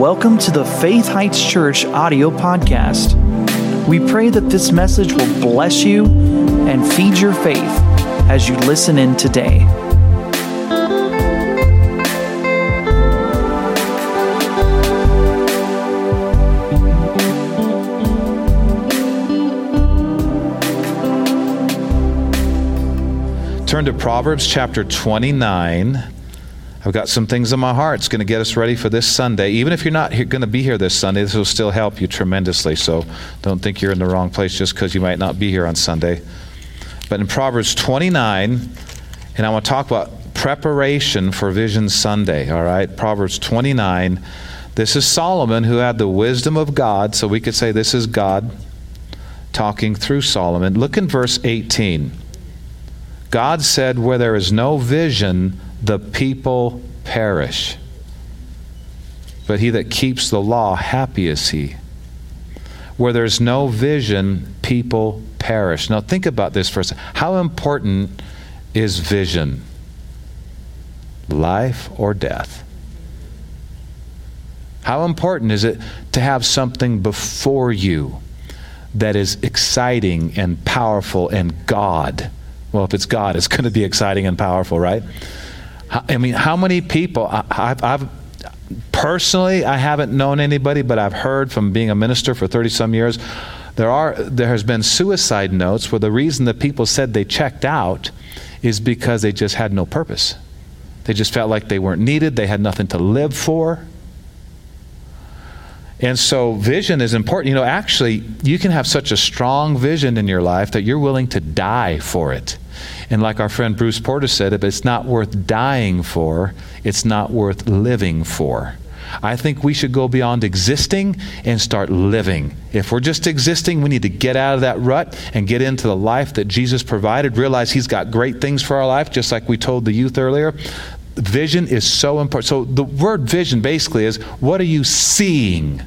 welcome to the Faith Heights Church audio podcast. We pray that this message will bless you and feed your faith as you listen in today. Turn to Proverbs chapter 29. I've got some things in my heart. It's going to get us ready for this Sunday. Even if you're not going to be here this Sunday, this will still help you tremendously. So don't think you're in the wrong place just because you might not be here on Sunday. But in Proverbs 29, and I want to talk about preparation for Vision Sunday, all right? Proverbs 29. This is Solomon who had the wisdom of God, so we could say this is God talking through Solomon. Look in verse 18. God said, Where there is no vision, the people perish. But he that keeps the law, happy is he. Where there's no vision, people perish. Now, think about this for a second. How important is vision? Life or death? How important is it to have something before you that is exciting and powerful and God? Well, if it's God, it's going to be exciting and powerful, right? I mean, how many people, I've, I've, personally, I haven't known anybody, but I've heard from being a minister for 30 some years. There, are, there has been suicide notes where the reason that people said they checked out is because they just had no purpose. They just felt like they weren't needed, they had nothing to live for. And so, vision is important. You know, actually, you can have such a strong vision in your life that you're willing to die for it. And like our friend Bruce Porter said, if it's not worth dying for, it's not worth living for. I think we should go beyond existing and start living. If we're just existing, we need to get out of that rut and get into the life that Jesus provided. Realize He's got great things for our life, just like we told the youth earlier. Vision is so important. So, the word vision basically is what are you seeing?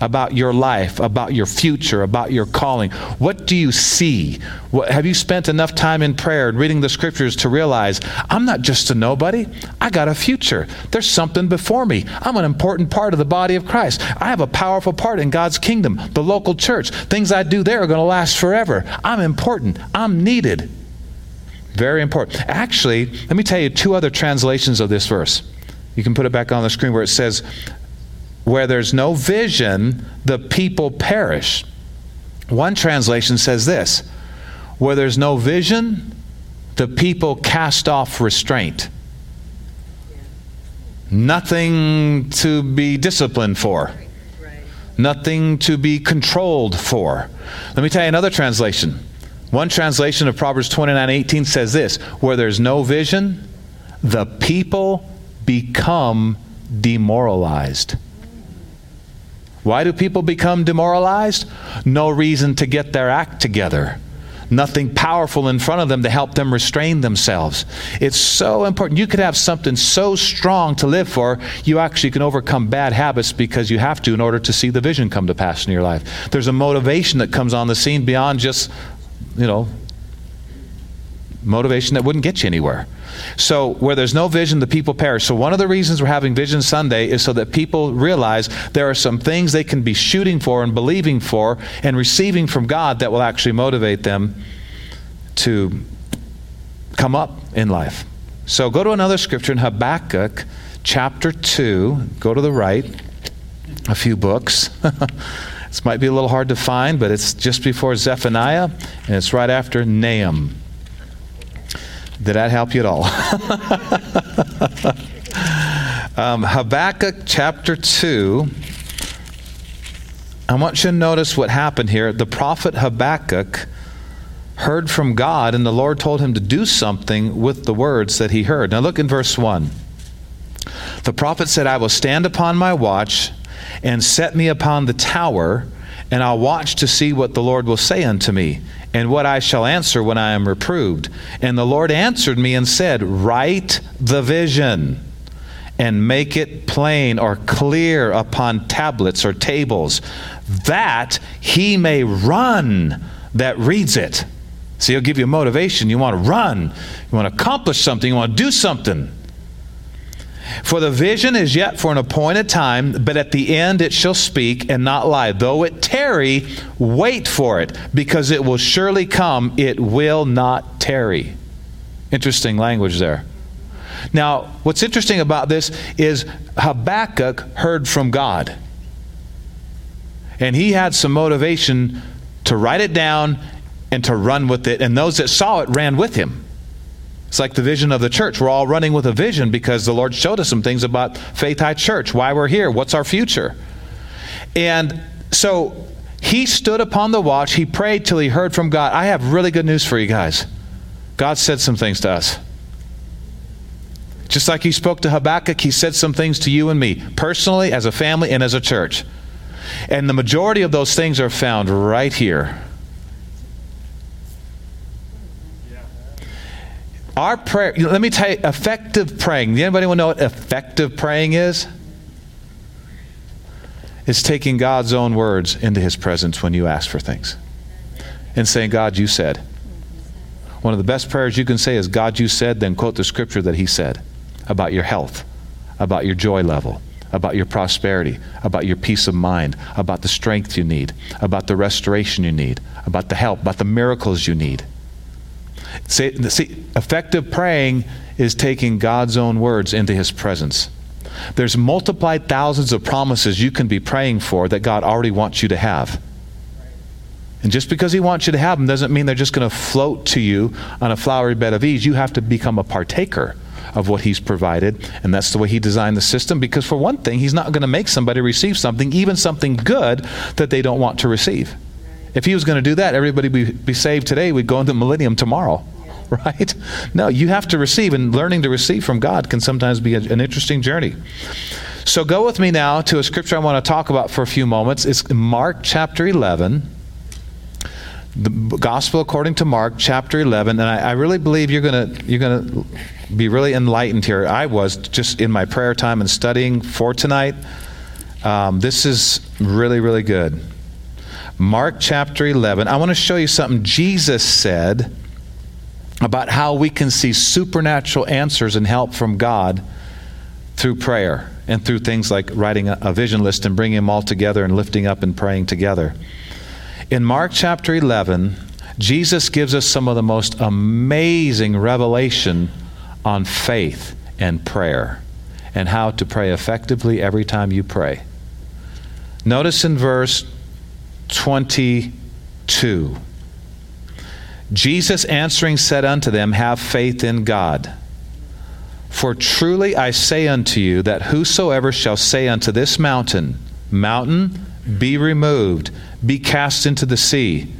About your life, about your future, about your calling? What do you see? What, have you spent enough time in prayer and reading the scriptures to realize I'm not just a nobody? I got a future. There's something before me. I'm an important part of the body of Christ. I have a powerful part in God's kingdom, the local church. Things I do there are going to last forever. I'm important. I'm needed. Very important. Actually, let me tell you two other translations of this verse. You can put it back on the screen where it says, where there's no vision, the people perish. One translation says this where there's no vision, the people cast off restraint. Nothing to be disciplined for, nothing to be controlled for. Let me tell you another translation. One translation of Proverbs 29 18 says this where there's no vision, the people become demoralized. Why do people become demoralized? No reason to get their act together. Nothing powerful in front of them to help them restrain themselves. It's so important. You could have something so strong to live for, you actually can overcome bad habits because you have to in order to see the vision come to pass in your life. There's a motivation that comes on the scene beyond just, you know, motivation that wouldn't get you anywhere. So, where there's no vision, the people perish. So, one of the reasons we're having Vision Sunday is so that people realize there are some things they can be shooting for and believing for and receiving from God that will actually motivate them to come up in life. So, go to another scripture in Habakkuk chapter 2. Go to the right, a few books. this might be a little hard to find, but it's just before Zephaniah, and it's right after Nahum. Did that help you at all? um, Habakkuk chapter 2. I want you to notice what happened here. The prophet Habakkuk heard from God, and the Lord told him to do something with the words that he heard. Now, look in verse 1. The prophet said, I will stand upon my watch and set me upon the tower, and I'll watch to see what the Lord will say unto me and what I shall answer when I am reproved. And the Lord answered me and said, Write the vision and make it plain or clear upon tablets or tables, that he may run that reads it. See, he'll give you motivation. You want to run, you want to accomplish something, you want to do something. For the vision is yet for an appointed time, but at the end it shall speak and not lie. Though it tarry, wait for it, because it will surely come. It will not tarry. Interesting language there. Now, what's interesting about this is Habakkuk heard from God. And he had some motivation to write it down and to run with it. And those that saw it ran with him. It's like the vision of the church. We're all running with a vision because the Lord showed us some things about Faith Heights Church, why we're here, what's our future. And so he stood upon the watch. He prayed till he heard from God. I have really good news for you guys. God said some things to us. Just like he spoke to Habakkuk, he said some things to you and me, personally, as a family, and as a church. And the majority of those things are found right here. Our prayer, let me tell you, effective praying. Does Anybody want to know what effective praying is? It's taking God's own words into His presence when you ask for things and saying, God, you said. One of the best prayers you can say is, God, you said, then quote the scripture that He said about your health, about your joy level, about your prosperity, about your peace of mind, about the strength you need, about the restoration you need, about the help, about the miracles you need. See, effective praying is taking God's own words into His presence. There's multiplied thousands of promises you can be praying for that God already wants you to have. And just because He wants you to have them doesn't mean they're just going to float to you on a flowery bed of ease. You have to become a partaker of what He's provided. And that's the way He designed the system. Because, for one thing, He's not going to make somebody receive something, even something good, that they don't want to receive. If he was going to do that, everybody would be saved today. We'd go into the millennium tomorrow, right? No, you have to receive, and learning to receive from God can sometimes be a, an interesting journey. So go with me now to a scripture I want to talk about for a few moments. It's Mark chapter 11. The Gospel according to Mark chapter 11. And I, I really believe you're going to you're to be really enlightened here. I was just in my prayer time and studying for tonight. Um, this is really, really good. Mark chapter 11. I want to show you something Jesus said about how we can see supernatural answers and help from God through prayer and through things like writing a, vision list and bringing them all together and lifting up and praying together. In Mark chapter 11, Jesus gives us some of the most amazing revelation on faith and prayer and how to pray effectively every time you pray. Notice in verse 22. Jesus answering said unto them, Have faith in God. For truly I say unto you that whosoever shall say unto this mountain, Mountain, be removed, be cast into the sea.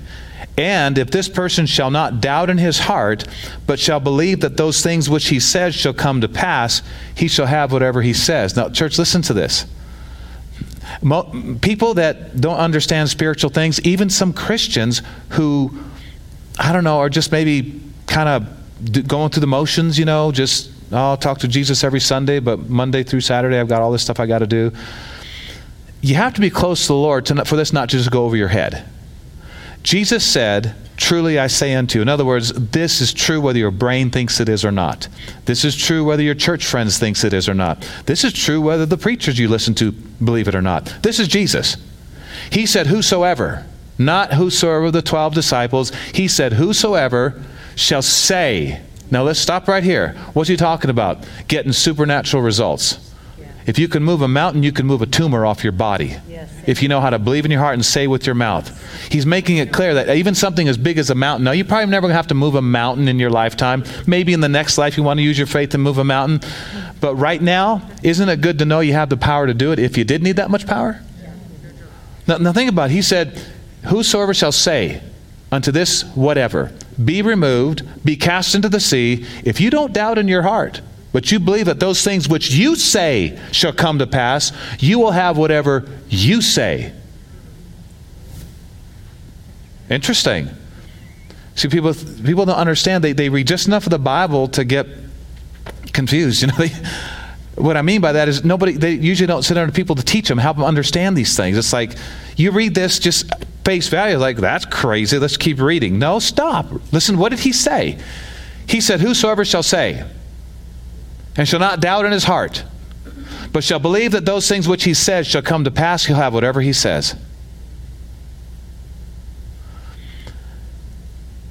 And if this person shall not doubt in his heart, but shall believe that those things which he says shall come to pass, he shall have whatever he says. Now, church, listen to this. Mo- people that don't understand spiritual things, even some Christians who, I don't know, are just maybe kind of going through the motions, you know, just, oh, I'll talk to Jesus every Sunday, but Monday through Saturday, I've got all this stuff I got to do. You have to be close to the Lord to, for this not just go over your head. Jesus said, Truly I say unto you. In other words, this is true whether your brain thinks it is or not. This is true whether your church friends thinks it is or not. This is true whether the preachers you listen to believe it or not. This is Jesus. He said, Whosoever, not whosoever of the 12 disciples, he said, Whosoever shall say. Now let's stop right here. What's he talking about? Getting supernatural results. If you can move a mountain, you can move a tumor off your body. Yes. If you know how to believe in your heart and say with your mouth. He's making it clear that even something as big as a mountain, now you probably never going to have to move a mountain in your lifetime. Maybe in the next life you want to use your faith to move a mountain. But right now, isn't it good to know you have the power to do it if you did need that much power? Now, now think about it. He said, Whosoever shall say unto this whatever, be removed, be cast into the sea, if you don't doubt in your heart, but you believe that those things which you say shall come to pass, you will have whatever you say. Interesting. See, people, people don't understand. They, they read just enough of the Bible to get confused. You know, they, what I mean by that is nobody, they usually don't sit under people to teach them, help them understand these things. It's like you read this just face value, like, that's crazy. Let's keep reading. No, stop. Listen, what did he say? He said, Whosoever shall say, and shall not doubt in his heart, but shall believe that those things which he says shall come to pass, he'll have whatever he says.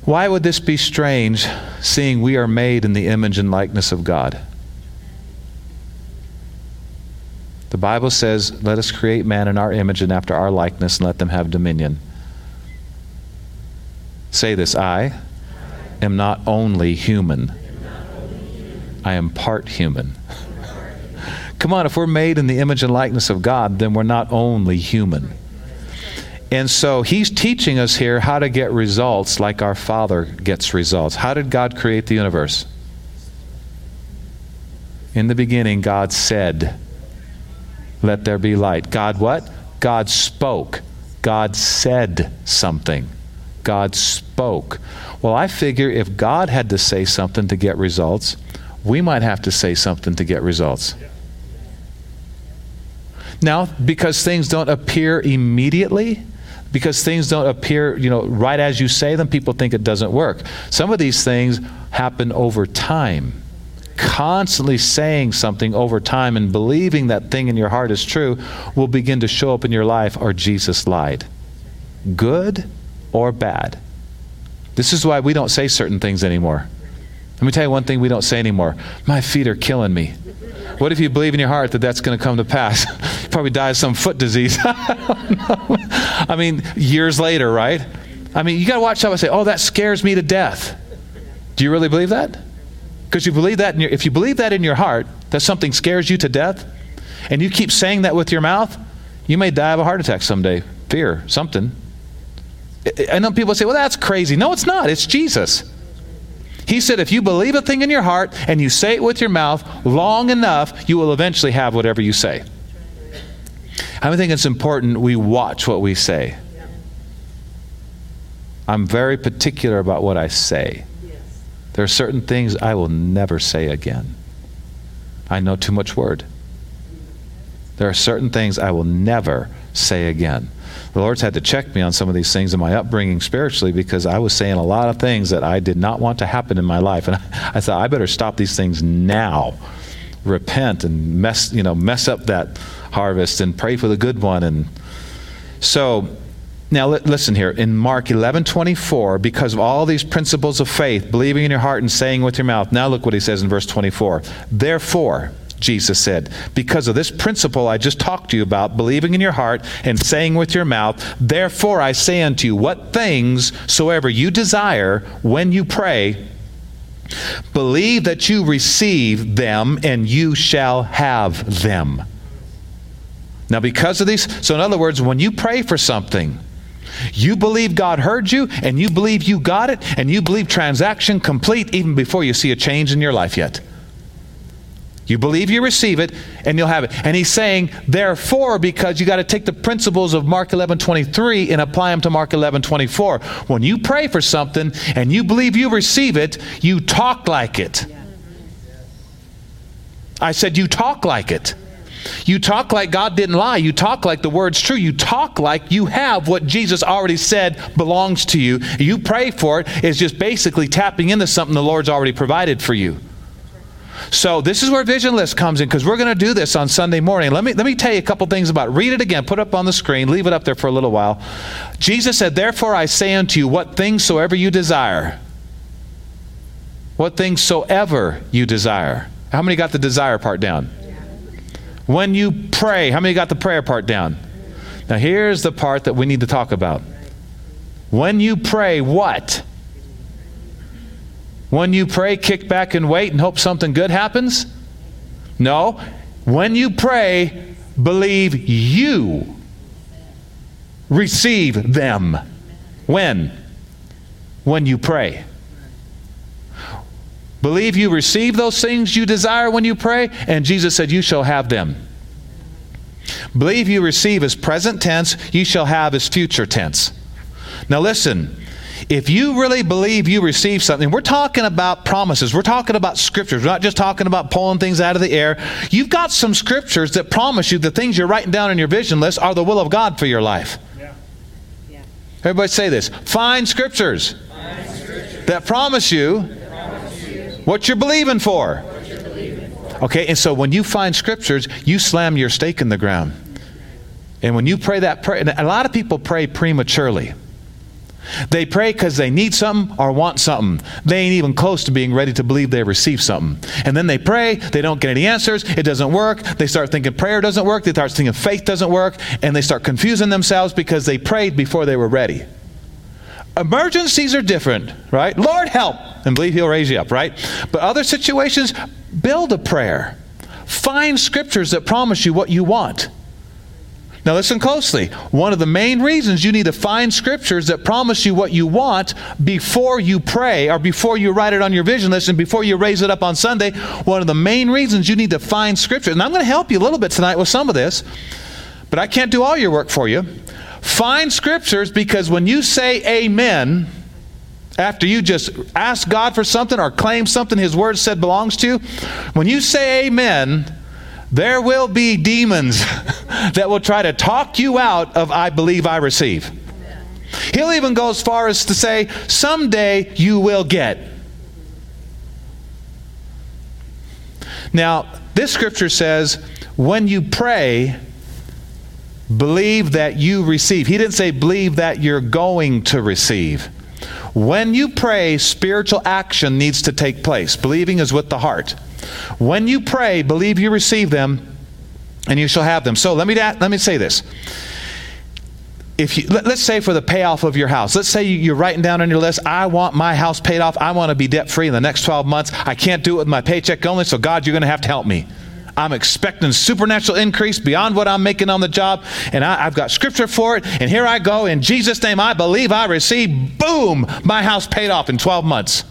Why would this be strange, seeing we are made in the image and likeness of God? The Bible says, Let us create man in our image and after our likeness, and let them have dominion. Say this I am not only human, I am part human. Come on, if we're made in the image and likeness of God, then we're not only human. And so he's teaching us here how to get results like our Father gets results. How did God create the universe? In the beginning, God said, Let there be light. God what? God spoke. God said something. God spoke. Well, I figure if God had to say something to get results, we might have to say something to get results. Now, because things don't appear immediately, because things don't appear, you know, right as you say them, people think it doesn't work. Some of these things happen over time. Constantly saying something over time and believing that thing in your heart is true will begin to show up in your life or Jesus lied. Good or bad. This is why we don't say certain things anymore. Let me tell you one thing we don't say anymore. My feet are killing me. What if you believe in your heart that that's going to come to pass? you probably die of some foot disease. I mean, years later, right? I mean, you got to watch out say, oh, that scares me to death. Do you really believe that? Because you believe that, your, if you believe that in your heart, that something scares you to death, and you keep saying that with your mouth, you may die of a heart attack someday. Fear, something. I know people say, well, that's crazy. No, it's not. It's Jesus. He said, if you believe a thing in your heart and you say it with your mouth long enough, you will eventually have whatever you say. I think it's important we watch what we say. I'm very particular about what I say. There are certain things I will never say again. I know too much word. There are certain things I will never say again the Lord's had to check me on some of these things in my upbringing spiritually because I was saying a lot of things that I did not want to happen in my life. And I, thought, I better stop these things now. Repent and mess, you know, mess up that harvest and pray for the good one. And so now listen here. In Mark 11 24, because of all these principles of faith, believing in your heart and saying with your mouth, now look what he says in verse 24. Therefore, Jesus said. Because of this principle I just talked to you about, believing in your heart and saying with your mouth, therefore I say unto you, what things soever you desire when you pray, believe that you receive them and you shall have them. Now, because of these, so in other words, when you pray for something, you believe God heard you, and you believe you got it, and you believe transaction complete even before you see a change in your life yet. You believe you receive it, and you'll have it. And he's saying, therefore, because you got to take the principles of Mark 11 23 and apply them to Mark 11 24. When you pray for something and you believe you receive it, you talk like it. I said, you talk like it. You talk like God didn't lie. You talk like the word's true. You talk like you have what Jesus already said belongs to you. You pray for it is just basically tapping into something the Lord's already provided for you. So this is where Vision List comes in because we're going to do this on Sunday morning. Let me let me tell you a couple things about it. Read it again. Put it up on the screen. Leave it up there for a little while. Jesus said, "Therefore I say unto you, what things soever you desire, what things soever you desire." How many got the desire part down? When you pray, how many got the prayer part down? Now here's the part that we need to talk about. When you pray, what? When you pray, kick back and wait and hope something good happens? No. When you pray, believe you receive them. When? When you pray. Believe you receive those things you desire when you pray, and Jesus said, You shall have them. Believe you receive as present tense, you shall have as future tense. Now listen, if you really believe you receive something, we're talking about promises. We're talking about scriptures. We're not just talking about pulling things out of the air. You've got some scriptures that promise you the things you're writing down in your vision list are the will of God for your life. Yeah. Yeah. Everybody say this. Find scriptures, Find scriptures. that promise you, promise you what you're believing for. Okay, and so when you find scriptures, you slam your stake in the ground. And when you pray that prayer, a lot of people pray prematurely. They pray because they need something or want something. They ain't even close to being ready to believe they receive something. And then they pray, they don't get any answers, it doesn't work. They start thinking prayer doesn't work, they start thinking faith doesn't work, and they start confusing themselves because they prayed before they were ready. Emergencies are different, right? Lord help, and believe He'll raise you up, right? But other situations, build a prayer. Find scriptures that promise you what you want. Now, listen closely. One of the main reasons you need to find scriptures that promise you what you want before you pray or before you write it on your vision list and before you raise it up on Sunday, one of the main reasons you need to find scriptures, and I'm going to help you a little bit tonight with some of this, but I can't do all your work for you. Find scriptures because when you say amen, after you just ask God for something or claim something His Word said belongs to when you say amen, there will be demons that will try to talk you out of I believe I receive. He'll even go as far as to say, someday you will get. Now, this scripture says, when you pray, believe that you receive. He didn't say believe that you're going to receive. When you pray, spiritual action needs to take place. Believing is with the heart. When you pray, believe you receive them, and you shall have them. So let me let me say this. If you, let, us say for the payoff of your house, let's say you're writing down on your list, I want my house paid off. I want to be debt free in the next 12 months. I can't do it with my paycheck only, so God, you're going to have to help me. I'm expecting supernatural increase beyond what I'm making on the job, and I, have got scripture for it. And here I go. In Jesus' name, I believe I receive. Boom! My house paid off in 12 months.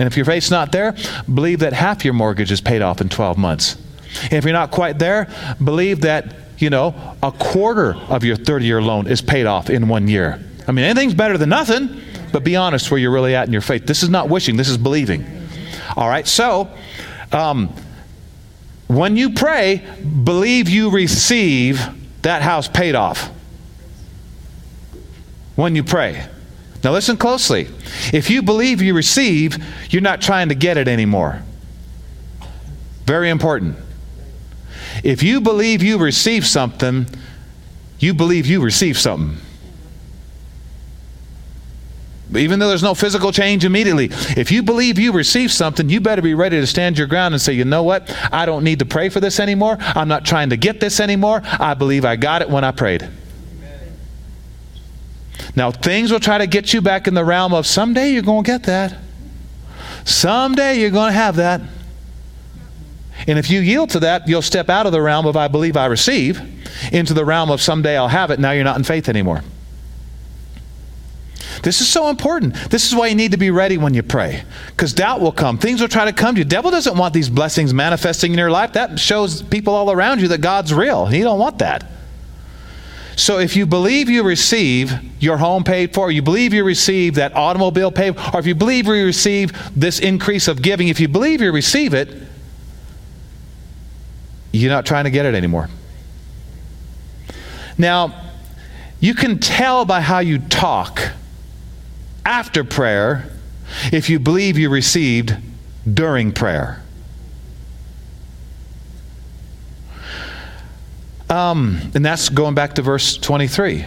And if your faith's not there, believe that half your mortgage is paid off in 12 months. And if you're not quite there, believe that, you know, a quarter of your 30 year loan is paid off in one year. I mean, anything's better than nothing, but be honest where you're really at in your faith. This is not wishing, this is believing. All right, so um, when you pray, believe you receive that house paid off. When you pray. Now, listen closely. If you believe you receive, you're not trying to get it anymore. Very important. If you believe you receive something, you believe you receive something. Even though there's no physical change immediately, if you believe you receive something, you better be ready to stand your ground and say, you know what? I don't need to pray for this anymore. I'm not trying to get this anymore. I believe I got it when I prayed. Now, things will try to get you back in the realm of someday you're going to get that. Someday you're going to have that. And if you yield to that, you'll step out of the realm of I believe I receive into the realm of someday I'll have it. Now you're not in faith anymore. This is so important. This is why you need to be ready when you pray. Because doubt will come. Things will try to come to you. devil doesn't want these blessings manifesting in your life. That shows people all around you that God's real. He don't want that. So if you believe you receive your home paid for, you believe you receive that automobile paid, or if you believe you receive this increase of giving, if you believe you receive it, you're not trying to get it anymore. Now, you can tell by how you talk after prayer if you believe you received during prayer. Um, and that's going back to verse 23.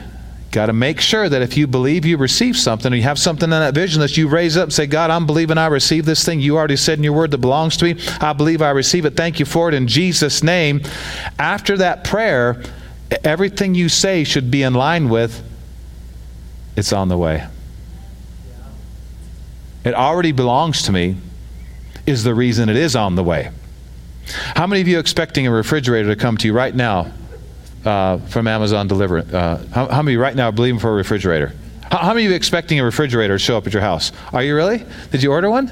Got to make sure that if you believe you receive something or you have something in that vision that you raise up and say, God, I'm believing I receive this thing you already said in your word that belongs to me. I believe I receive it. Thank you for it in Jesus' name. After that prayer, everything you say should be in line with it's on the way. It already belongs to me, is the reason it is on the way. How many of you expecting a refrigerator to come to you right now uh, from Amazon Deliver. Uh, how, how, many right now are believing for a refrigerator? How, how, many of you expecting a refrigerator to show up at your house? Are you really? Did you order one?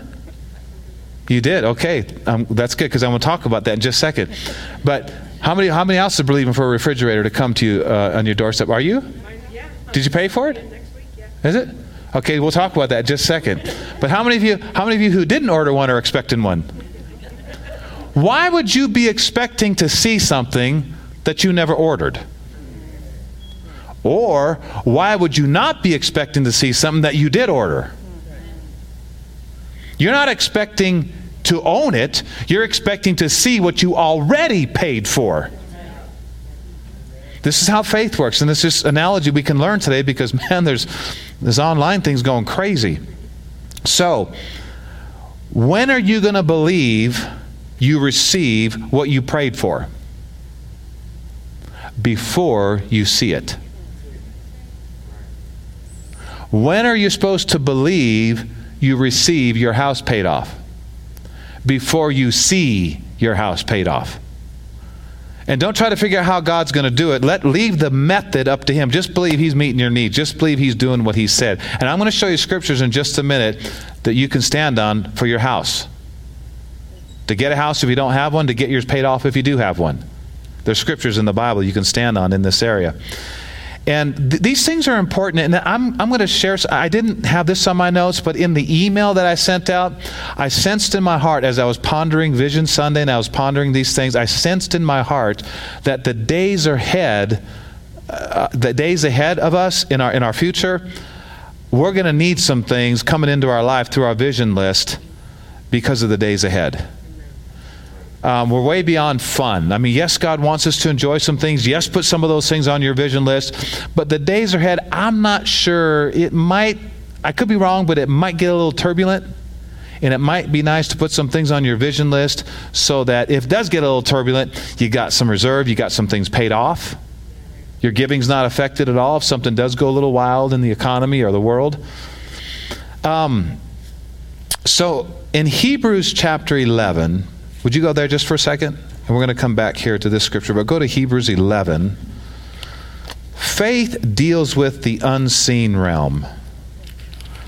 You did. Okay, um, that's good because I'm going to talk about that in just a second. But how many how many else are believing for a refrigerator to come to you uh, on your doorstep? Are you? Did you pay for it? Is it? Okay, we'll talk about that in just a second. But how many of you how many of you who didn't order one are expecting one? Why would you be expecting to see something that you never ordered? Or why would you not be expecting to see something that you did order? You're not expecting to own it, you're expecting to see what you already paid for. This is how faith works. And this is analogy we can learn today because, man, there's this online thing's going crazy. So, when are you going to believe you receive what you prayed for? Before you see it. When are you supposed to believe you receive your house paid off? Before you see your house paid off. And don't try to figure out how God's going to do it. Let leave the method up to him. Just believe he's meeting your needs. Just believe he's doing what he said. And I'm going to show you scriptures in just a minute that you can stand on for your house. To get a house if you don't have one, to get yours paid off if you do have one. There's scriptures in the Bible you can stand on in this area. And th- these things are important. And I'm, I'm going to share, I didn't have this on my notes, but in the email that I sent out, I sensed in my heart as I was pondering Vision Sunday and I was pondering these things, I sensed in my heart that the days ahead, uh, the days ahead of us in our, in our future, we're going to need some things coming into our life through our vision list because of the days ahead. Um, we're way beyond fun. I mean, yes, God wants us to enjoy some things. Yes, put some of those things on your vision list. But the days ahead, I'm not sure. It might, I could be wrong, but it might get a little turbulent. And it might be nice to put some things on your vision list so that if it does get a little turbulent, you got some reserve, you got some things paid off. Your giving's not affected at all if something does go a little wild in the economy or the world. Um, so in Hebrews chapter 11, would you go there just for a second? And we're going to come back here to this scripture, but go to Hebrews 11. Faith deals with the unseen realm.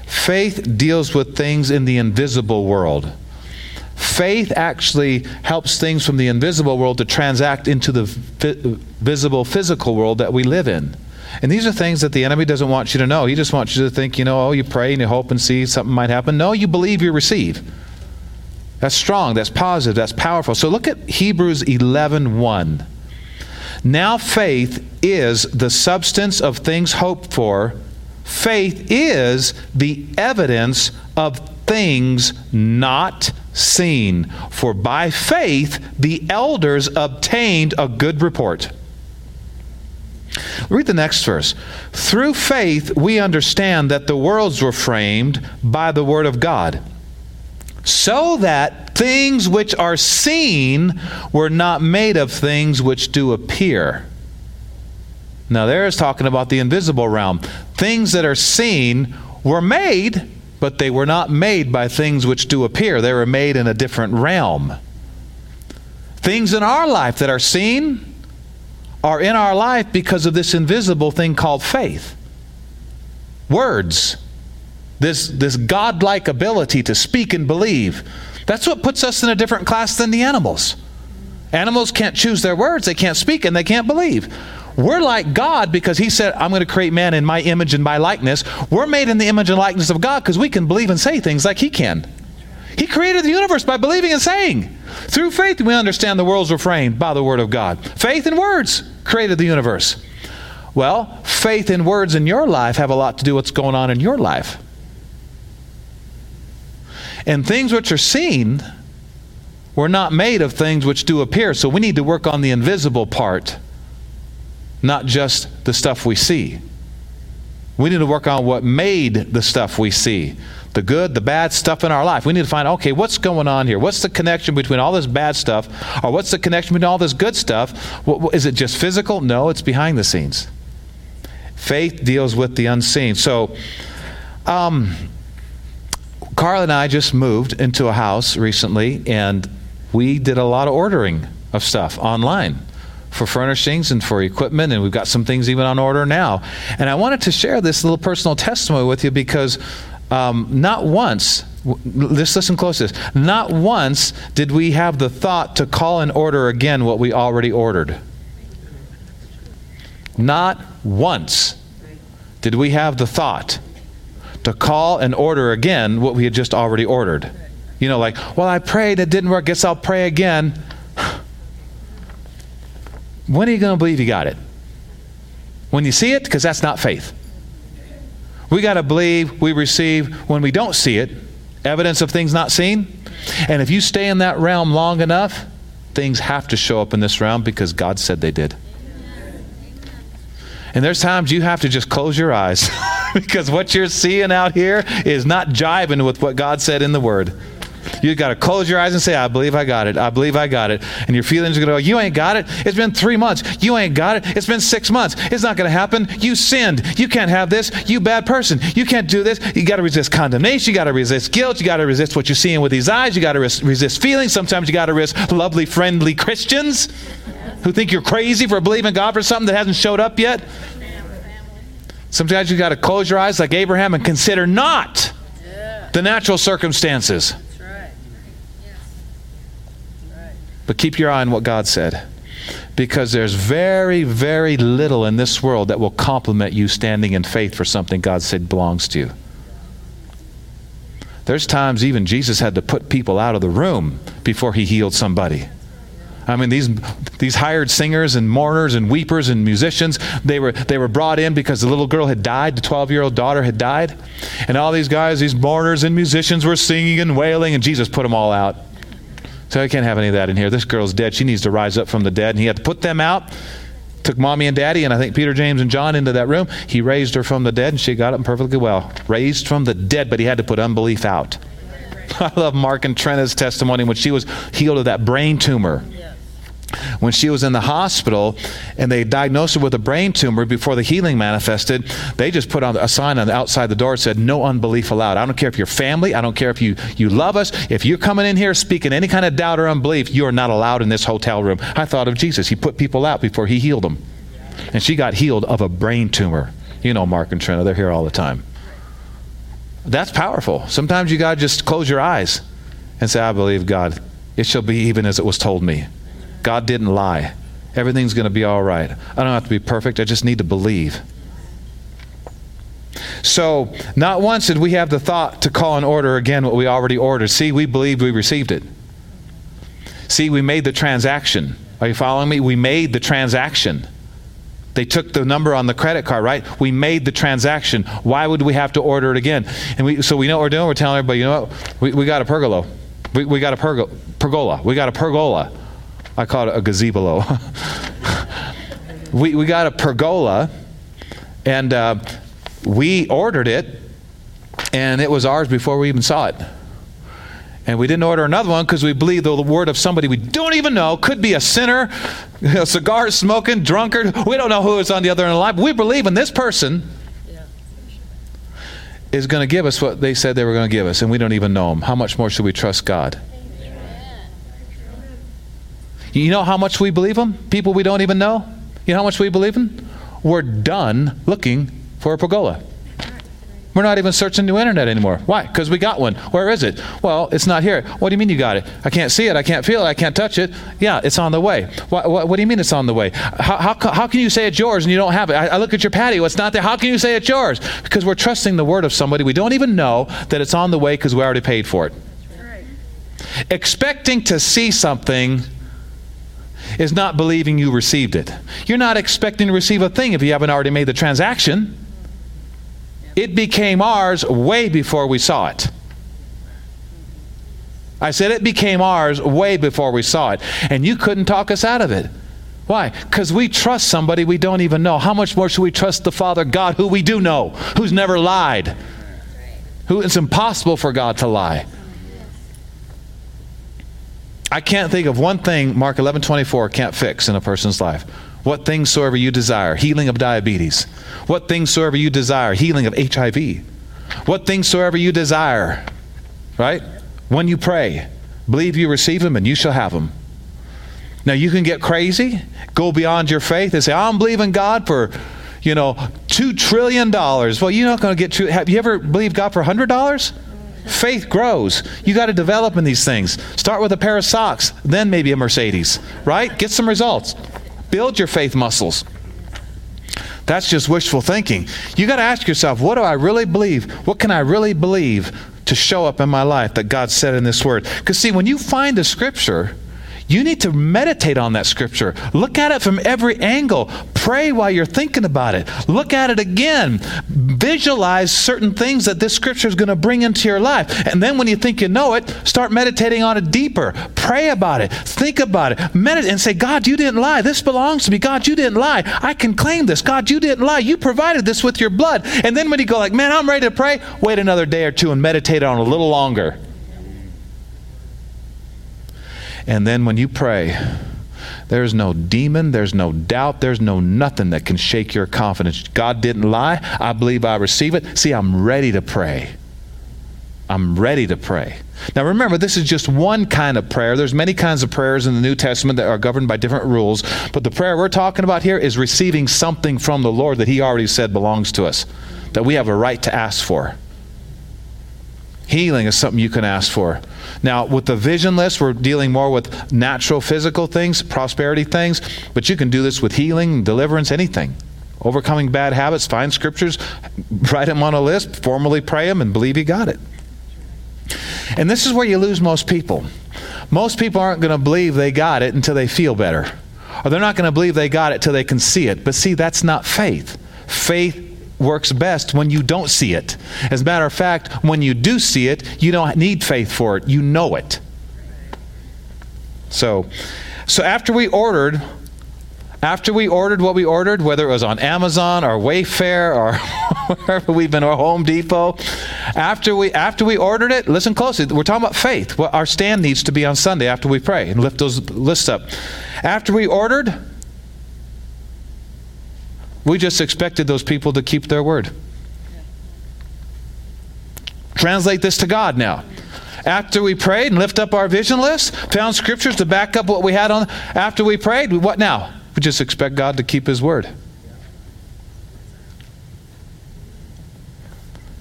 Faith deals with things in the invisible world. Faith actually helps things from the invisible world to transact into the visible physical world that we live in. And these are things that the enemy doesn't want you to know. He just wants you to think, you know, oh, you pray and you hope and see something might happen. No, you believe you receive. That's strong, that's positive, that's powerful. So look at Hebrews 11 1. Now faith is the substance of things hoped for. Faith is the evidence of things not seen. For by faith the elders obtained a good report. Read the next verse. Through faith we understand that the worlds were framed by the word of God so that things which are seen were not made of things which do appear. Now, there is talking about the invisible realm. Things that are seen were made, but they were not made by things which do appear. They were made in a different realm. Things in our life that are seen are in our life because of this invisible thing called faith. Words this, this godlike ability to speak and believe. That's what puts us in a different class than the animals. Animals can't choose their words, they can't speak, and they can't believe. We're like God because He said, I'm going to create man in my image and my likeness. We're made in the image and likeness of God because we can believe and say things like He can. He created the universe by believing and saying. Through faith, we understand the worlds were framed by the Word of God. Faith and words created the universe. Well, faith and words in your life have a lot to do with what's going on in your life. And things which are seen were not made of things which do appear. So we need to work on the invisible part, not just the stuff we see. We need to work on what made the stuff we see the good, the bad stuff in our life. We need to find, okay, what's going on here? What's the connection between all this bad stuff, or what's the connection between all this good stuff? Is it just physical? No, it's behind the scenes. Faith deals with the unseen. So, um, Carl and I just moved into a house recently, and we did a lot of ordering of stuff online for furnishings and for equipment, and we've got some things even on order now. And I wanted to share this little personal testimony with you because um, not once, just listen close to this, not once did we have the thought to call and order again what we already ordered. Not once did we have the thought to call and order again what we had just already ordered. You know, like, well, I prayed, it didn't work, guess I'll pray again. When are you going to believe you got it? When you see it? Because that's not faith. We got to believe we receive when we don't see it, evidence of things not seen. And if you stay in that realm long enough, things have to show up in this realm because God said they did. And there's times you have to just close your eyes because what you're seeing out here is not jiving with what God said in the Word. You got to close your eyes and say, I believe I got it. I believe I got it. And your feelings are going to go, You ain't got it. It's been three months. You ain't got it. It's been six months. It's not going to happen. You sinned. You can't have this. You bad person. You can't do this. You got to resist condemnation. You got to resist guilt. You got to resist what you're seeing with these eyes. You got to res- resist feelings. Sometimes you got to resist lovely, friendly Christians who think you're crazy for believing God for something that hasn't showed up yet. Sometimes you've got to close your eyes like Abraham and consider not the natural circumstances. But keep your eye on what God said. Because there's very, very little in this world that will complement you standing in faith for something God said belongs to you. There's times even Jesus had to put people out of the room before he healed somebody. I mean, these, these hired singers and mourners and weepers and musicians, they were, they were brought in because the little girl had died, the 12 year old daughter had died. And all these guys, these mourners and musicians were singing and wailing, and Jesus put them all out. So I can't have any of that in here. This girl's dead. She needs to rise up from the dead. And he had to put them out. Took mommy and daddy, and I think Peter, James, and John into that room. He raised her from the dead, and she got up perfectly well. Raised from the dead, but he had to put unbelief out. I love Mark and Trina's testimony when she was healed of that brain tumor when she was in the hospital and they diagnosed her with a brain tumor before the healing manifested, they just put on a sign on the outside the door that said, No unbelief allowed. I don't care if you're family, I don't care if you, you love us. If you're coming in here speaking any kind of doubt or unbelief, you are not allowed in this hotel room. I thought of Jesus. He put people out before he healed them. And she got healed of a brain tumor. You know Mark and Trina, they're here all the time. That's powerful. Sometimes you got to just close your eyes and say, I believe God. It shall be even as it was told me. God didn't lie. Everything's going to be all right. I don't have to be perfect. I just need to believe. So, not once did we have the thought to call in order again what we already ordered. See, we believed we received it. See, we made the transaction. Are you following me? We made the transaction. They took the number on the credit card, right? We made the transaction. Why would we have to order it again? And we, so we know what we're doing. We're telling everybody, you know what? We, we got a pergola. We, we got a pergo- pergola. We got a pergola. I call it a gazebo. we, we got a pergola, and uh, we ordered it, and it was ours before we even saw it. And we didn't order another one because we believe the word of somebody we don't even know, could be a sinner, a cigar smoking, drunkard. We don't know who is on the other end of the line. We believe in this person is going to give us what they said they were going to give us, and we don't even know them. How much more should we trust God? You know how much we believe them? People we don't even know? You know how much we believe them? We're done looking for a pergola. We're not even searching the internet anymore. Why? Because we got one. Where is it? Well, it's not here. What do you mean you got it? I can't see it. I can't feel it. I can't touch it. Yeah, it's on the way. What, what, what do you mean it's on the way? How, how, how, can you say it's yours and you don't have it? I, I look at your patio. It's not there. How can you say it's yours? Because we're trusting the word of somebody. We don't even know that it's on the way because we already paid for it. Expecting to see something is not believing you received it. You're not expecting to receive a thing if you haven't already made the transaction. It became ours way before we saw it. I said it became ours way before we saw it. And you couldn't talk us out of it. Why? Because we trust somebody we don't even know. How much more should we trust the Father God, who we do know, who's never lied? Who it's impossible for God to lie. I can't think of one thing Mark 11 24 can't fix in a person's life. What things soever you desire, healing of diabetes. What things soever you desire, healing of HIV. What things soever you desire, right? When you pray, believe you receive them and you shall have them. Now you can get crazy, go beyond your faith and say, I'm believing God for, you know, $2 trillion. Well, you're not going to get true. Have you ever believed God for $100? Faith grows. You got to develop in these things. Start with a pair of socks, then maybe a Mercedes, right? Get some results. Build your faith muscles. That's just wishful thinking. You got to ask yourself, what do I really believe? What can I really believe to show up in my life that God said in this word? Because, see, when you find a scripture, you need to meditate on that scripture. Look at it from every angle. Pray while you're thinking about it. Look at it again. Visualize certain things that this scripture is going to bring into your life. And then when you think you know it, start meditating on it deeper. Pray about it. Think about it. Meditate and say, God, you didn't lie. This belongs to me. God, you didn't lie. I can claim this. God, you didn't lie. You provided this with your blood. And then when you go like, man, I'm ready to pray, wait another day or two and meditate on it a little longer. And then when you pray, there's no demon, there's no doubt, there's no nothing that can shake your confidence. God didn't lie. I believe I receive it. See, I'm ready to pray. I'm ready to pray. Now remember, this is just one kind of prayer. There's many kinds of prayers in the New Testament that are governed by different rules, but the prayer we're talking about here is receiving something from the Lord that he already said belongs to us, that we have a right to ask for. Healing is something you can ask for. Now, with the vision list, we're dealing more with natural physical things, prosperity things, but you can do this with healing, deliverance, anything. Overcoming bad habits, find scriptures, write them on a list, formally pray them, and believe you got it. And this is where you lose most people. Most people aren't going to believe they got it until they feel better. Or they're not going to believe they got it till they can see it. But see, that's not faith. Faith works best when you don't see it. As a matter of fact, when you do see it, you don't need faith for it. You know it. So, so after we ordered, after we ordered what we ordered, whether it was on Amazon or Wayfair or wherever we've been or Home Depot, after we after we ordered it, listen closely. We're talking about faith. What our stand needs to be on Sunday after we pray and lift those lists up. After we ordered, we just expected those people to keep their word. Translate this to God now. After we prayed and lift up our vision list, found scriptures to back up what we had on. After we prayed, what now? We just expect God to keep His word.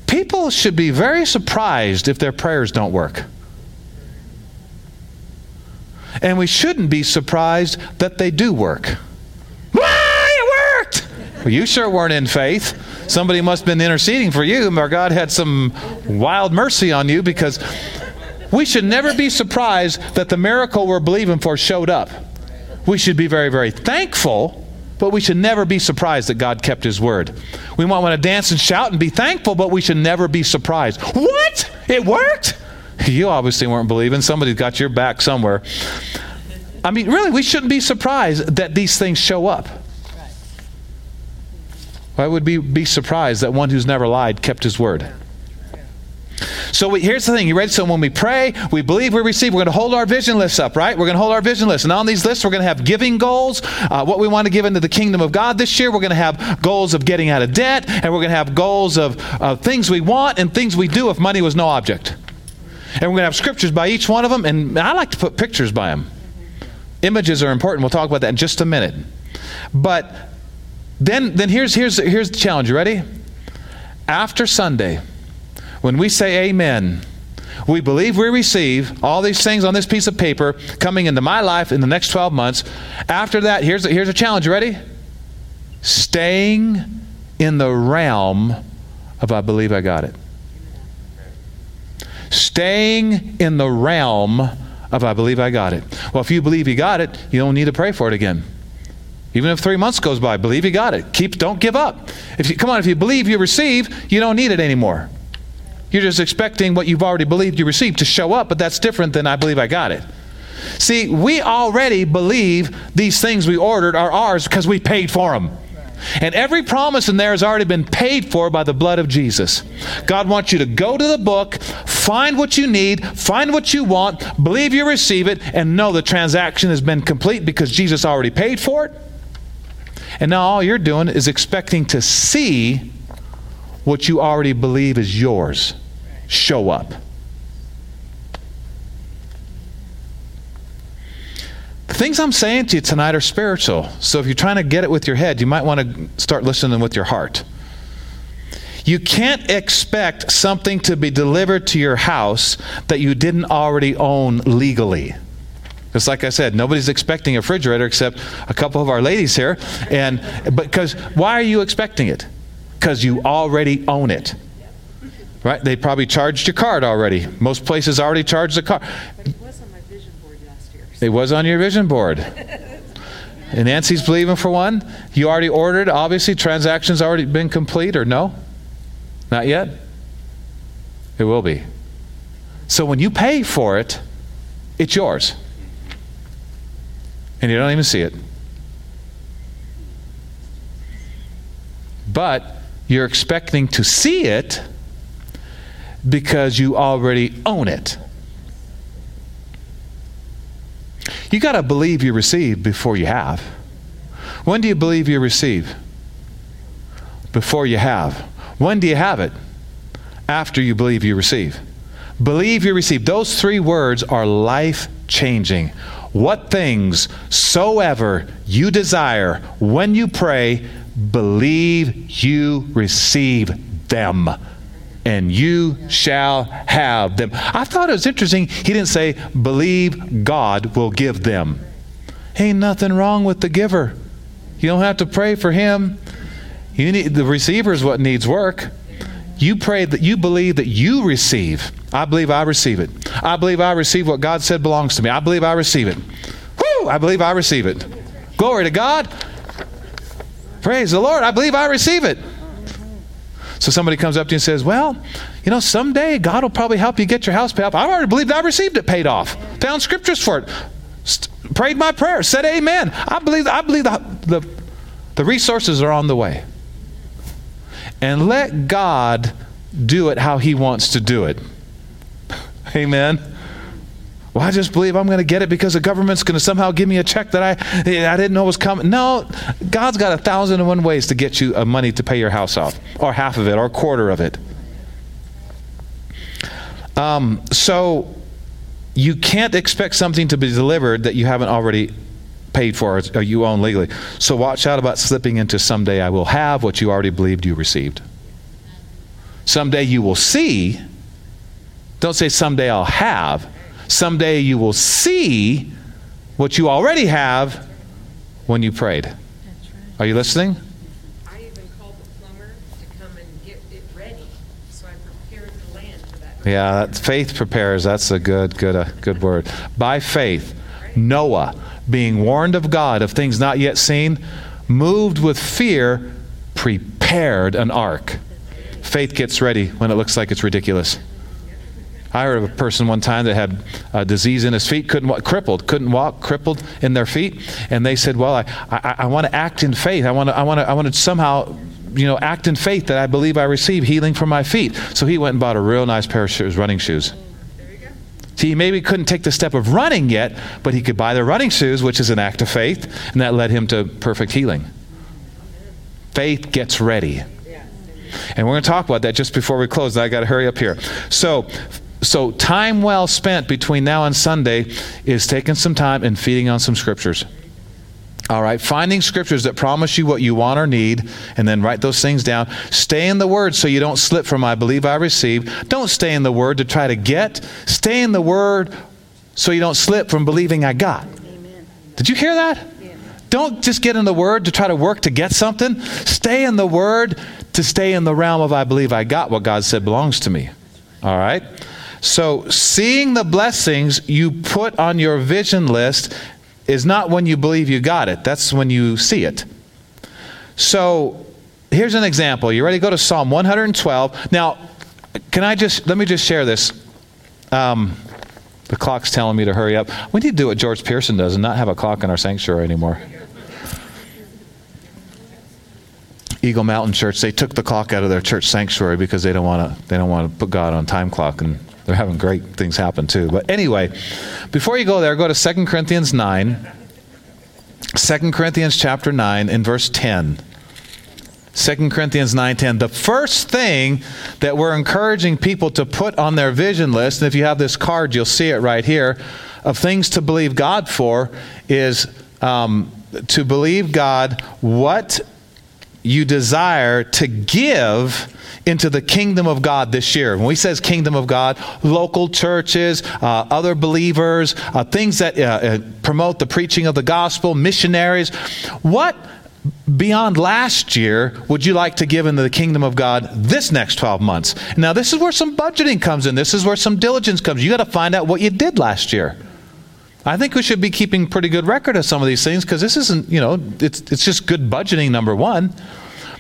People should be very surprised if their prayers don't work. And we shouldn't be surprised that they do work. Well, you sure weren't in faith. Somebody must have been interceding for you, or God had some wild mercy on you because we should never be surprised that the miracle we're believing for showed up. We should be very, very thankful, but we should never be surprised that God kept His word. We might want to dance and shout and be thankful, but we should never be surprised. What? It worked? You obviously weren't believing. Somebody's got your back somewhere. I mean, really, we shouldn't be surprised that these things show up. Why would we be surprised that one who's never lied kept his word? So we, here's the thing. You ready? So when we pray, we believe we receive. We're going to hold our vision lists up, right? We're going to hold our vision lists. And on these lists, we're going to have giving goals, uh, what we want to give into the kingdom of God this year. We're going to have goals of getting out of debt, and we're going to have goals of uh, things we want and things we do if money was no object. And we're going to have scriptures by each one of them, and I like to put pictures by them. Images are important. We'll talk about that in just a minute. But then, then here's, here's, here's the challenge. You ready? After Sunday, when we say amen, we believe we receive all these things on this piece of paper coming into my life in the next 12 months. After that, here's, here's a challenge. You ready? Staying in the realm of I believe I got it. Staying in the realm of I believe I got it. Well, if you believe you got it, you don't need to pray for it again. Even if three months goes by, believe you got it. Keep, don't give up. If you, come on, if you believe you receive, you don't need it anymore. You're just expecting what you've already believed you received to show up, but that's different than I believe I got it. See, we already believe these things we ordered are ours because we paid for them. And every promise in there has already been paid for by the blood of Jesus. God wants you to go to the book, find what you need, find what you want, believe you receive it, and know the transaction has been complete because Jesus already paid for it. And now all you're doing is expecting to see what you already believe is yours show up. The things I'm saying to you tonight are spiritual. So if you're trying to get it with your head, you might want to start listening with your heart. You can't expect something to be delivered to your house that you didn't already own legally. Because, like I said, nobody's expecting a refrigerator except a couple of our ladies here. And because why are you expecting it? Because you already own it. Right? They probably charged your card already. Most places already charge the card. But it was on my vision board last year. It was on your vision board. And Nancy's believing for one. You already ordered, obviously, transaction's already been complete, or no? Not yet? It will be. So when you pay for it, it's yours. And you don't even see it. But you're expecting to see it because you already own it. You got to believe you receive before you have. When do you believe you receive? Before you have. When do you have it? After you believe you receive. Believe you receive. Those three words are life changing. What things soever you desire when you pray, believe you receive them and you shall have them. I thought it was interesting. He didn't say, believe God will give them. Ain't nothing wrong with the giver. You don't have to pray for him. You need, the receiver is what needs work. You pray that you believe that you receive. I believe I receive it. I believe I receive what God said belongs to me. I believe I receive it. Whoo! I believe I receive it. Glory to God. Praise the Lord. I believe I receive it. So somebody comes up to you and says, Well, you know, someday God will probably help you get your house paid off. I already believed I received it paid off. Found scriptures for it. St- prayed my prayer. Said amen. I believe, I believe the, the, the resources are on the way. And let God do it how He wants to do it. Amen. Well, I just believe I'm going to get it because the government's going to somehow give me a check that I, I didn't know was coming. No, God's got a thousand and one ways to get you uh, money to pay your house off, or half of it, or a quarter of it. Um, so you can't expect something to be delivered that you haven't already paid for or you own legally. So watch out about slipping into someday I will have what you already believed you received. Someday you will see. Don't say someday I'll have Someday you will see what you already have when you prayed. Right. Are you listening? I even called the plumber to come and get it ready, so I prepared the land for that. Yeah, that faith prepares. That's a good, good, uh, good word. By faith, Noah, being warned of God of things not yet seen, moved with fear, prepared an ark. Faith gets ready when it looks like it's ridiculous. I heard of a person one time that had a disease in his feet, couldn't walk, crippled, couldn't walk, crippled in their feet, and they said, "Well, I, I, I want to act in faith. I want to, I want to, I want to somehow." You know, act in faith that I believe I receive healing from my feet. So he went and bought a real nice pair of shoes, running shoes. See, he maybe couldn't take the step of running yet, but he could buy the running shoes, which is an act of faith, and that led him to perfect healing. Faith gets ready. And we're going to talk about that just before we close. I got to hurry up here. So, so, time well spent between now and Sunday is taking some time and feeding on some scriptures. All right, finding scriptures that promise you what you want or need, and then write those things down. Stay in the Word so you don't slip from I believe I receive. Don't stay in the Word to try to get. Stay in the Word so you don't slip from believing I got. Amen. Did you hear that? Yeah. Don't just get in the Word to try to work to get something. Stay in the Word to stay in the realm of I believe I got what God said belongs to me. All right? So, seeing the blessings you put on your vision list is not when you believe you got it, that's when you see it. So, here's an example. You ready go to Psalm 112? Now, can I just, let me just share this. Um, the clock's telling me to hurry up. We need to do what George Pearson does and not have a clock in our sanctuary anymore. Eagle Mountain Church, they took the clock out of their church sanctuary because they don't want to they don't want to put God on time clock and they're having great things happen too. But anyway, before you go there, go to 2 Corinthians 9. 2 Corinthians chapter 9 in verse 10. 2 Corinthians 9:10 the first thing that we're encouraging people to put on their vision list and if you have this card you'll see it right here of things to believe God for is um, to believe God what you desire to give into the kingdom of God this year. When we says kingdom of God, local churches, uh, other believers, uh, things that uh, uh, promote the preaching of the gospel, missionaries. What beyond last year would you like to give into the kingdom of God this next 12 months? Now, this is where some budgeting comes in. This is where some diligence comes. You got to find out what you did last year. I think we should be keeping pretty good record of some of these things because this isn't, you know, it's, it's just good budgeting, number one.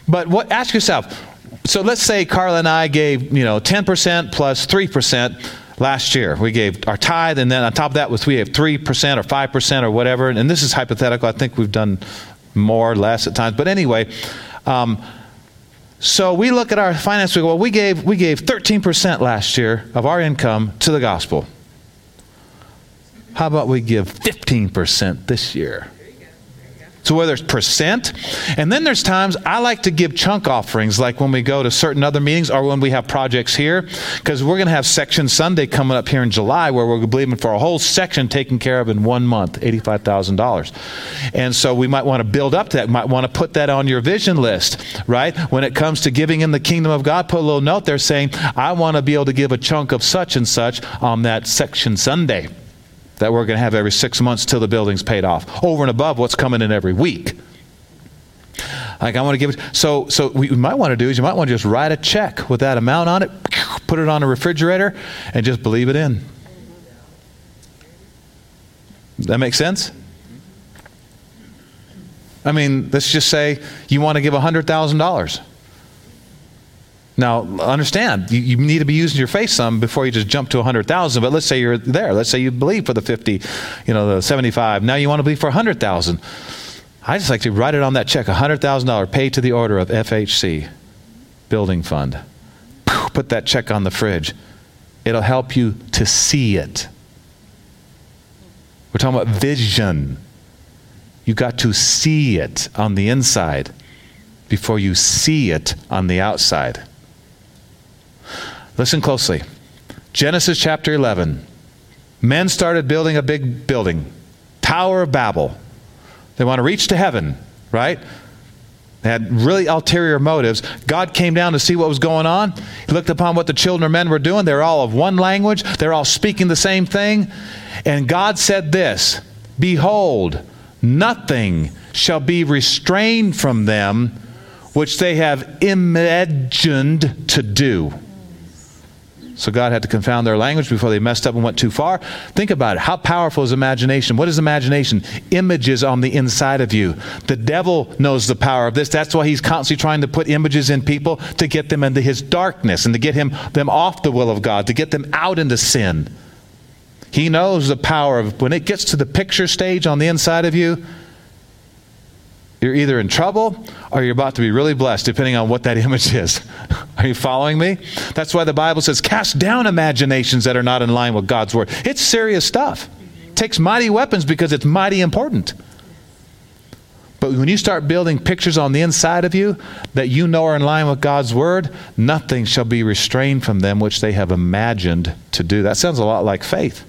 But what, ask yourself, so let's say Carla and I gave, you know, 10% plus 3% last year. We gave our tithe, and then on top of that was we have 3% or 5% or whatever. And this is hypothetical. I think we've done more or less at times. But anyway, um, so we look at our finance, we go, well, we gave, we gave 13% last year of our income to the gospel. How about we give 15% this year? So whether it's percent, and then there's times I like to give chunk offerings, like when we go to certain other meetings or when we have projects here, because we're going to have Section Sunday coming up here in July, where we're believing for a whole section taken care of in one month, eighty-five thousand dollars. And so we might want to build up that. Might want to put that on your vision list, right? When it comes to giving in the kingdom of God, put a little note there saying, "I want to be able to give a chunk of such and such on that Section Sunday." That we're going to have every six months till the building's paid off, over and above what's coming in every week. Like I want to give it. So, so you might want to do is you might want to just write a check with that amount on it, put it on a refrigerator, and just believe it in. That makes sense? I mean, let's just say you want to give $100,000. Now, understand, you, you, need to be using your faith some before you just jump to 100,000. But let's say you're there. Let's say you believe for the 50, you know, the 75. Now you want to believe for 100,000. I just like to write it on that check $100,000 paid to the order of FHC, Building Fund. Put that check on the fridge. It'll help you to see it. We're talking about vision. You got to see it on the inside before you see it on the outside. Listen closely. Genesis chapter 11. Men started building a big building, Tower of Babel. They want to reach to heaven, right? They had really ulterior motives. God came down to see what was going on. He looked upon what the children of men were doing. They're all of one language, they're all speaking the same thing. And God said this Behold, nothing shall be restrained from them which they have imagined to do. So God had to confound their language before they messed up and went too far. Think about it. How powerful is imagination? What is imagination? Images on the inside of you. The devil knows the power of this. That's why he's constantly trying to put images in people to get them into his darkness and to get him them off the will of God, to get them out into sin. He knows the power of when it gets to the picture stage on the inside of you, you're either in trouble or you're about to be really blessed, depending on what that image is. Are you following me? That's why the Bible says, cast down imaginations that are not in line with God's word. It's serious stuff. It takes mighty weapons because it's mighty important. But when you start building pictures on the inside of you that you know are in line with God's word, nothing shall be restrained from them which they have imagined to do. That sounds a lot like faith.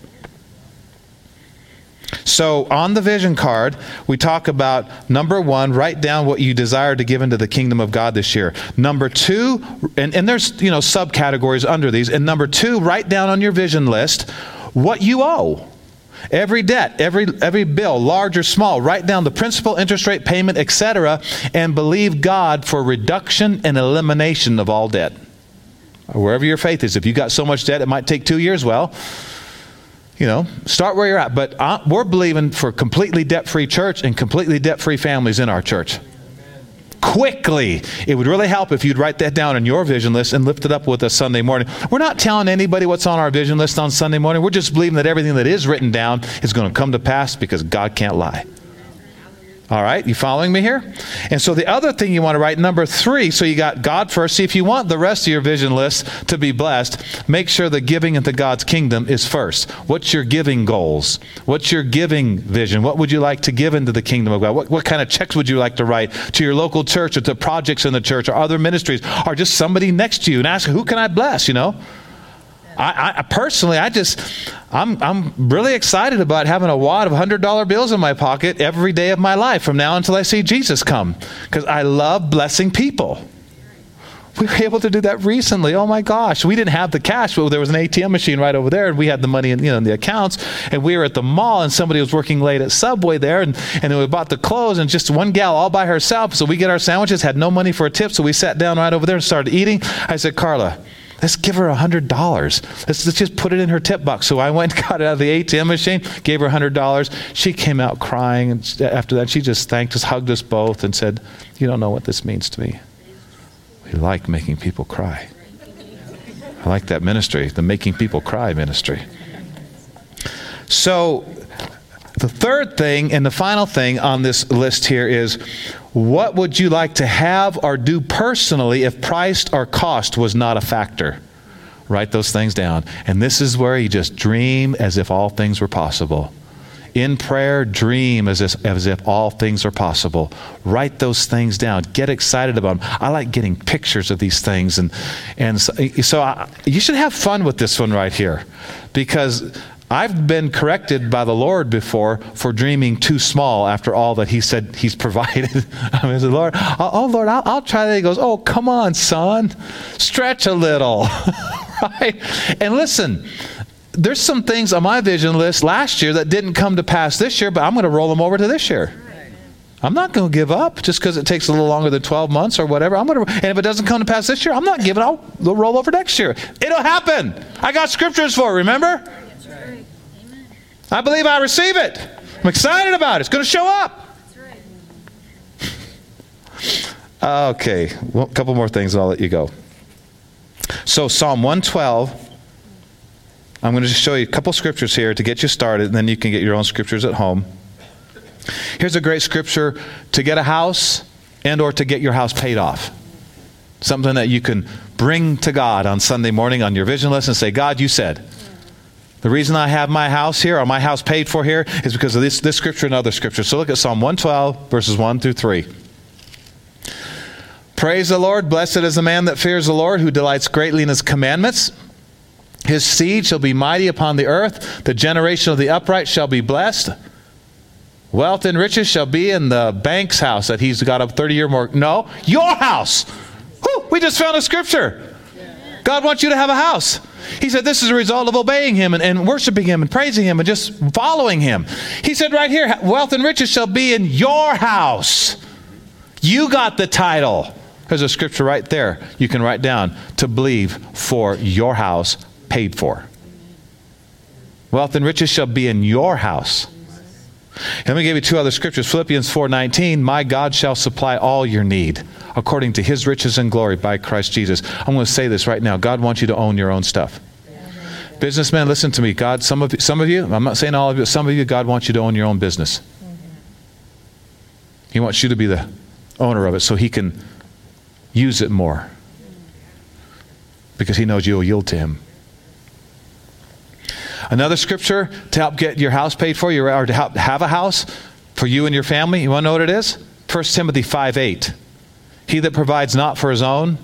So on the vision card, we talk about number one, write down what you desire to give into the kingdom of God this year. Number two, and, and there's you know subcategories under these. And number two, write down on your vision list what you owe. Every debt, every every bill, large or small, write down the principal, interest rate, payment, etc., and believe God for reduction and elimination of all debt. wherever your faith is. If you got so much debt it might take two years, well, you know, start where you're at. But we're believing for completely debt free church and completely debt free families in our church. Quickly. It would really help if you'd write that down in your vision list and lift it up with us Sunday morning. We're not telling anybody what's on our vision list on Sunday morning. We're just believing that everything that is written down is going to come to pass because God can't lie. All right, you following me here? And so the other thing you want to write, number three, so you got God first. See, if you want the rest of your vision list to be blessed, make sure the giving into God's kingdom is first. What's your giving goals? What's your giving vision? What would you like to give into the kingdom of God? What, what kind of checks would you like to write to your local church or to projects in the church or other ministries or just somebody next to you and ask, who can I bless, you know? I, I, personally, I just, I'm, I'm really excited about having a wad of $100 bills in my pocket every day of my life from now until I see Jesus come because I love blessing people. We were able to do that recently. Oh my gosh. We didn't have the cash, but there was an ATM machine right over there, and we had the money in, you know, in the accounts. And we were at the mall, and somebody was working late at Subway there, and, and we bought the clothes, and just one gal all by herself. So we get our sandwiches, had no money for a tip, so we sat down right over there and started eating. I said, Carla, Let's give her $100. Let's, let's just put it in her tip box. So I went got it out of the ATM machine, gave her $100. She came out crying. And after that, she just thanked us, hugged us both, and said, You don't know what this means to me. We like making people cry. I like that ministry, the making people cry ministry. So, the third thing and the final thing on this list here is what would you like to have or do personally if price or cost was not a factor? Write those things down. And this is where you just dream as if all things were possible. In prayer, dream as if, as if all things are possible. Write those things down. Get excited about them. I like getting pictures of these things. And, and so, so I, you should have fun with this one right here because I've been corrected by the Lord before for dreaming too small after all that He said He's provided. I mean, Lord, oh, Lord, I'll, I'll, try that. He goes, Oh, come on, son, stretch a little, right? And listen, there's some things on my vision list last year that didn't come to pass this year, but I'm going to roll them over to this year. I'm not going to give up just because it takes a little longer than 12 months or whatever. I'm going to, and if it doesn't come to pass this year, I'm not giving. Up. I'll roll over next year. It'll happen. I got scriptures for it. Remember? I believe I receive it. I'm excited about it. It's going to show up. Okay, well, a couple more things and I'll let you go. So, Psalm 112. I'm going to just show you a couple scriptures here to get you started, and then you can get your own scriptures at home. Here's a great scripture to get a house and or to get your house paid off. Something that you can bring to God on Sunday morning on your vision list and say, God, you said, the reason I have my house here, or my house paid for here, is because of this, this scripture and other scriptures. So look at Psalm 112, verses 1 through 3. Praise the Lord. Blessed is the man that fears the Lord, who delights greatly in his commandments. His seed shall be mighty upon the earth. The generation of the upright shall be blessed. Wealth and riches shall be in the bank's house that he's got a 30 year more. No, your house. We just found a scripture. God wants you to have a house. He said this is a result of obeying him and, and, worshiping him and praising him and just following him. He said right here, wealth and riches shall be in your house. You got the title. There's a scripture right there you can write down to believe for your house paid for. Wealth and riches shall be in your house. Let me give you two other scriptures. Philippians 4:19, "My God shall supply all your need according to his riches and glory by Christ Jesus." I'm going to say this right now. God wants you to own your own stuff. Businessmen, listen to me. God, some of some of you, I'm not saying all of you, some of you God wants you to own your own business. He wants you to be the owner of it so he can use it more. Because he knows you'll yield to him. Another scripture to help get your house paid for, or to help have a house for you and your family. You want to know what it is? 1 Timothy 5 8. He that provides not for his own,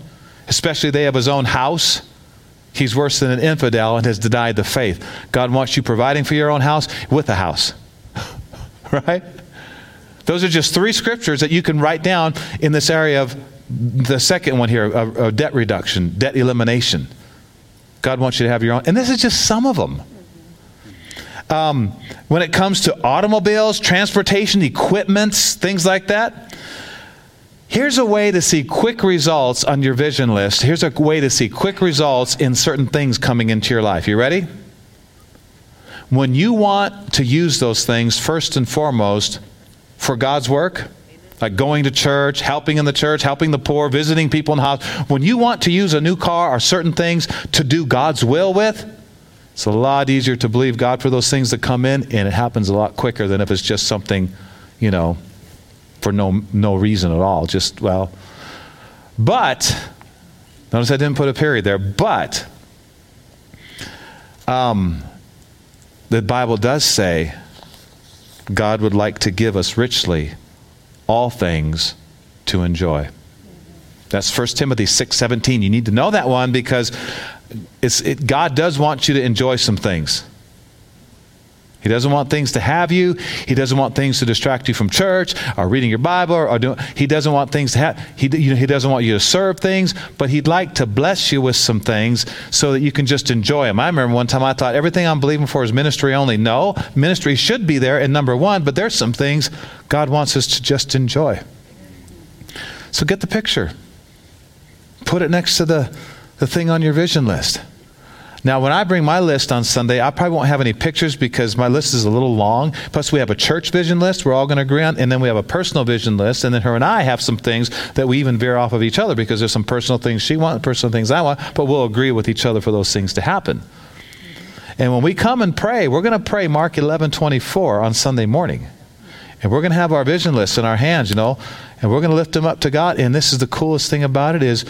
especially they of his own house, he's worse than an infidel and has denied the faith. God wants you providing for your own house with a house. right? Those are just three scriptures that you can write down in this area of the second one here of, of debt reduction, debt elimination. God wants you to have your own. And this is just some of them. Um, when it comes to automobiles, transportation, equipments, things like that, here's a way to see quick results on your vision list. Here's a way to see quick results in certain things coming into your life. You ready? When you want to use those things, first and foremost, for God's work, like going to church, helping in the church, helping the poor, visiting people in the house, when you want to use a new car or certain things to do God's will with, it's a lot easier to believe God for those things that come in, and it happens a lot quicker than if it's just something, you know, for no no reason at all. Just well, but notice I didn't put a period there. But um, the Bible does say God would like to give us richly all things to enjoy. That's 1 Timothy 6:17. You need to know that one because it, God does want you to enjoy some things. He doesn't want things to have you. He doesn't want things to distract you from church or reading your Bible or, or doing. He doesn't want things to have. He, you know, he doesn't want you to serve things, but he'd like to bless you with some things so that you can just enjoy them. I remember one time I thought everything I'm believing for is ministry only. No, ministry should be there in number one, but there's some things God wants us to just enjoy. So get the picture. Put it next to the the thing on your vision list. Now, when I bring my list on Sunday, I probably won't have any pictures because my list is a little long. Plus, we have a church vision list we're all going to agree on, and then we have a personal vision list. And then her and I have some things that we even veer off of each other because there's some personal things she wants, personal things I want, but we'll agree with each other for those things to happen. And when we come and pray, we're going to pray Mark 11 24 on Sunday morning. And we're going to have our vision lists in our hands, you know, and we're going to lift them up to God. And this is the coolest thing about it is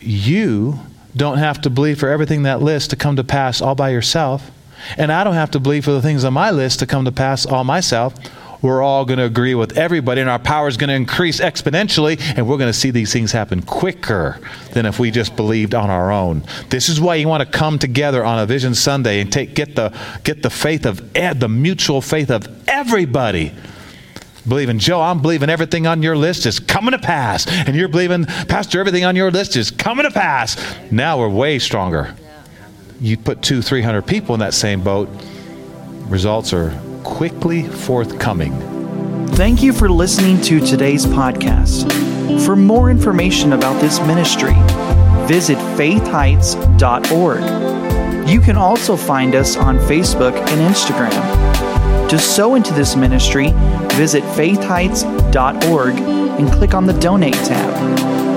you don't have to believe for everything that list to come to pass all by yourself. And I don't have to believe for the things on my list to come to pass all myself. We're all going to agree with everybody, and our power is going to increase exponentially, and we're going to see these things happen quicker than if we just believed on our own. This is why you want to come together on a Vision Sunday and take get the get the faith of the mutual faith of everybody believing, Joe, I'm believing everything on your list is coming to pass. And you're believing, Pastor, everything on your list is coming to pass. Now we're way stronger. You put two, three hundred people in that same boat, results are quickly forthcoming. Thank you for listening to today's podcast. For more information about this ministry, visit faithheights.org. You can also find us on Facebook and Instagram. To sow into this ministry, visit faithheights.org and click on the Donate tab.